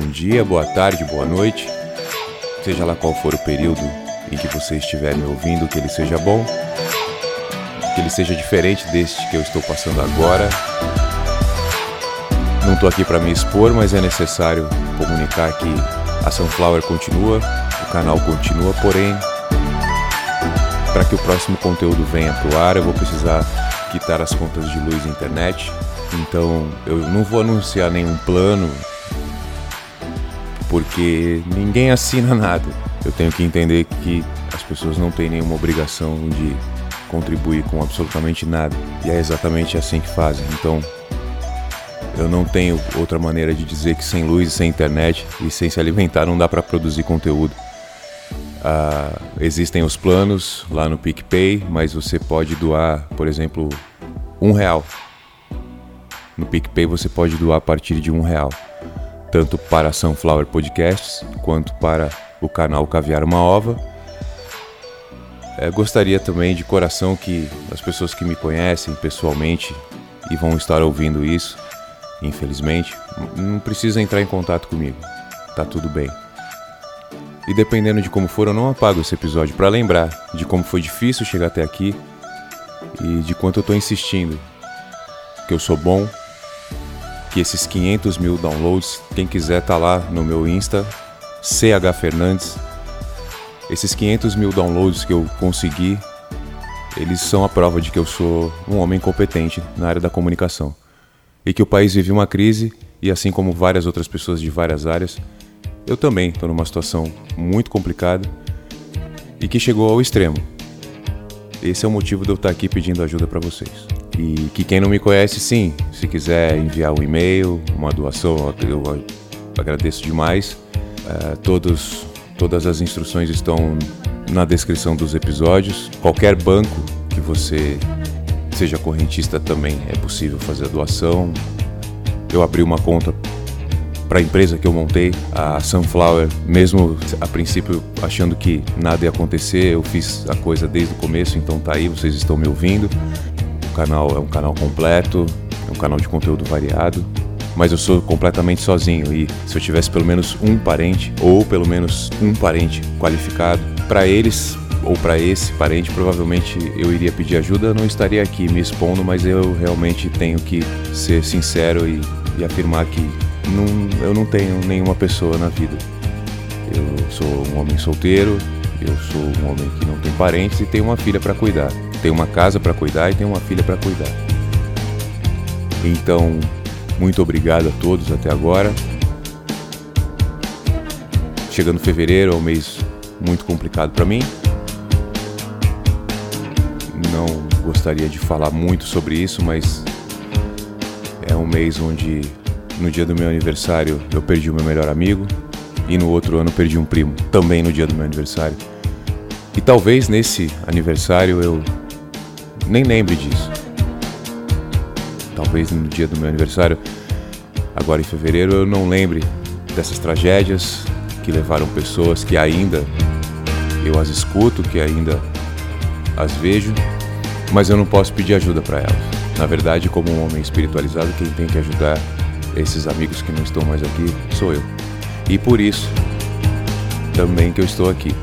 dia, boa tarde, boa noite. Seja lá qual for o período em que você estiver me ouvindo, que ele seja bom, que ele seja diferente deste que eu estou passando agora. Não estou aqui para me expor, mas é necessário comunicar que a Sunflower continua, o canal continua, porém, para que o próximo conteúdo venha para o ar, eu vou precisar quitar as contas de luz e internet. Então, eu não vou anunciar nenhum plano, porque ninguém assina nada. Eu tenho que entender que as pessoas não têm nenhuma obrigação de contribuir com absolutamente nada. E é exatamente assim que fazem. Então, eu não tenho outra maneira de dizer que sem luz, sem internet e sem se alimentar não dá para produzir conteúdo. Ah, existem os planos lá no PicPay, mas você pode doar, por exemplo, um real. No PicPay você pode doar a partir de um real tanto para a Sunflower Podcasts quanto para o canal Caviar uma Ova. É, gostaria também de coração que as pessoas que me conhecem pessoalmente e vão estar ouvindo isso, infelizmente, não precisa entrar em contato comigo. Tá tudo bem. E dependendo de como for, eu não apago esse episódio para lembrar de como foi difícil chegar até aqui e de quanto eu tô insistindo. Que eu sou bom, que esses 500 mil downloads, quem quiser tá lá no meu Insta, CH Fernandes. Esses 500 mil downloads que eu consegui, eles são a prova de que eu sou um homem competente na área da comunicação. E que o país vive uma crise, e assim como várias outras pessoas de várias áreas, eu também estou numa situação muito complicada e que chegou ao extremo. Esse é o motivo de eu estar aqui pedindo ajuda para vocês. E que quem não me conhece, sim, se quiser enviar um e-mail, uma doação, eu agradeço demais. Uh, todos, todas as instruções estão na descrição dos episódios. Qualquer banco que você seja correntista também é possível fazer a doação. Eu abri uma conta para a empresa que eu montei, a Sunflower, mesmo a princípio achando que nada ia acontecer, eu fiz a coisa desde o começo, então tá aí, vocês estão me ouvindo. Canal é um canal completo, é um canal de conteúdo variado, mas eu sou completamente sozinho e se eu tivesse pelo menos um parente ou pelo menos um parente qualificado, para eles ou para esse parente, provavelmente eu iria pedir ajuda, não estaria aqui me expondo, mas eu realmente tenho que ser sincero e, e afirmar que não, eu não tenho nenhuma pessoa na vida. Eu sou um homem solteiro, eu sou um homem que não tem parentes e tenho uma filha para cuidar tem uma casa para cuidar e tem uma filha para cuidar. Então, muito obrigado a todos até agora. Chegando fevereiro é um mês muito complicado para mim. Não gostaria de falar muito sobre isso, mas é um mês onde no dia do meu aniversário eu perdi o meu melhor amigo e no outro ano perdi um primo, também no dia do meu aniversário. E talvez nesse aniversário eu nem lembre disso. Talvez no dia do meu aniversário, agora em fevereiro, eu não lembre dessas tragédias que levaram pessoas que ainda eu as escuto, que ainda as vejo, mas eu não posso pedir ajuda para elas. Na verdade, como um homem espiritualizado, quem tem que ajudar esses amigos que não estão mais aqui sou eu. E por isso também que eu estou aqui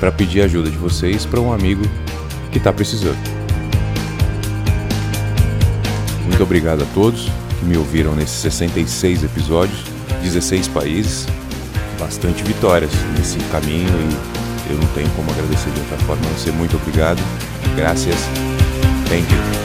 para pedir ajuda de vocês para um amigo que está precisando. Muito obrigado a todos que me ouviram nesses 66 episódios, 16 países, bastante vitórias nesse caminho e eu não tenho como agradecer de outra forma a ser muito obrigado. Graças. Thank you.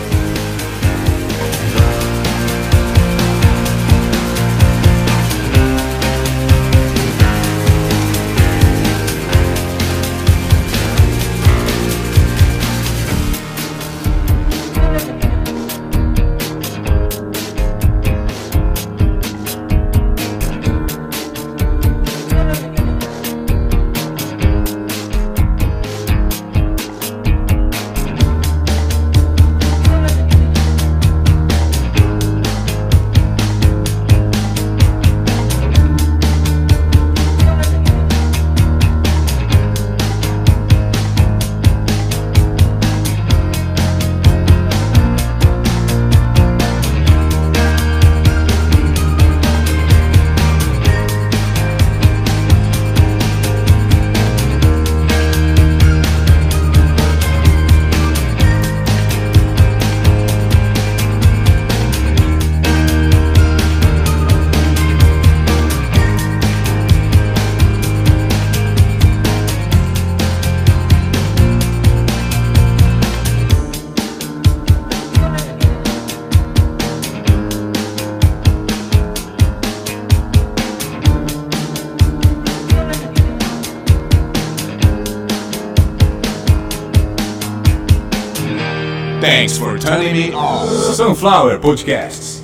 Thanks for turning me on. Sunflower Podcasts.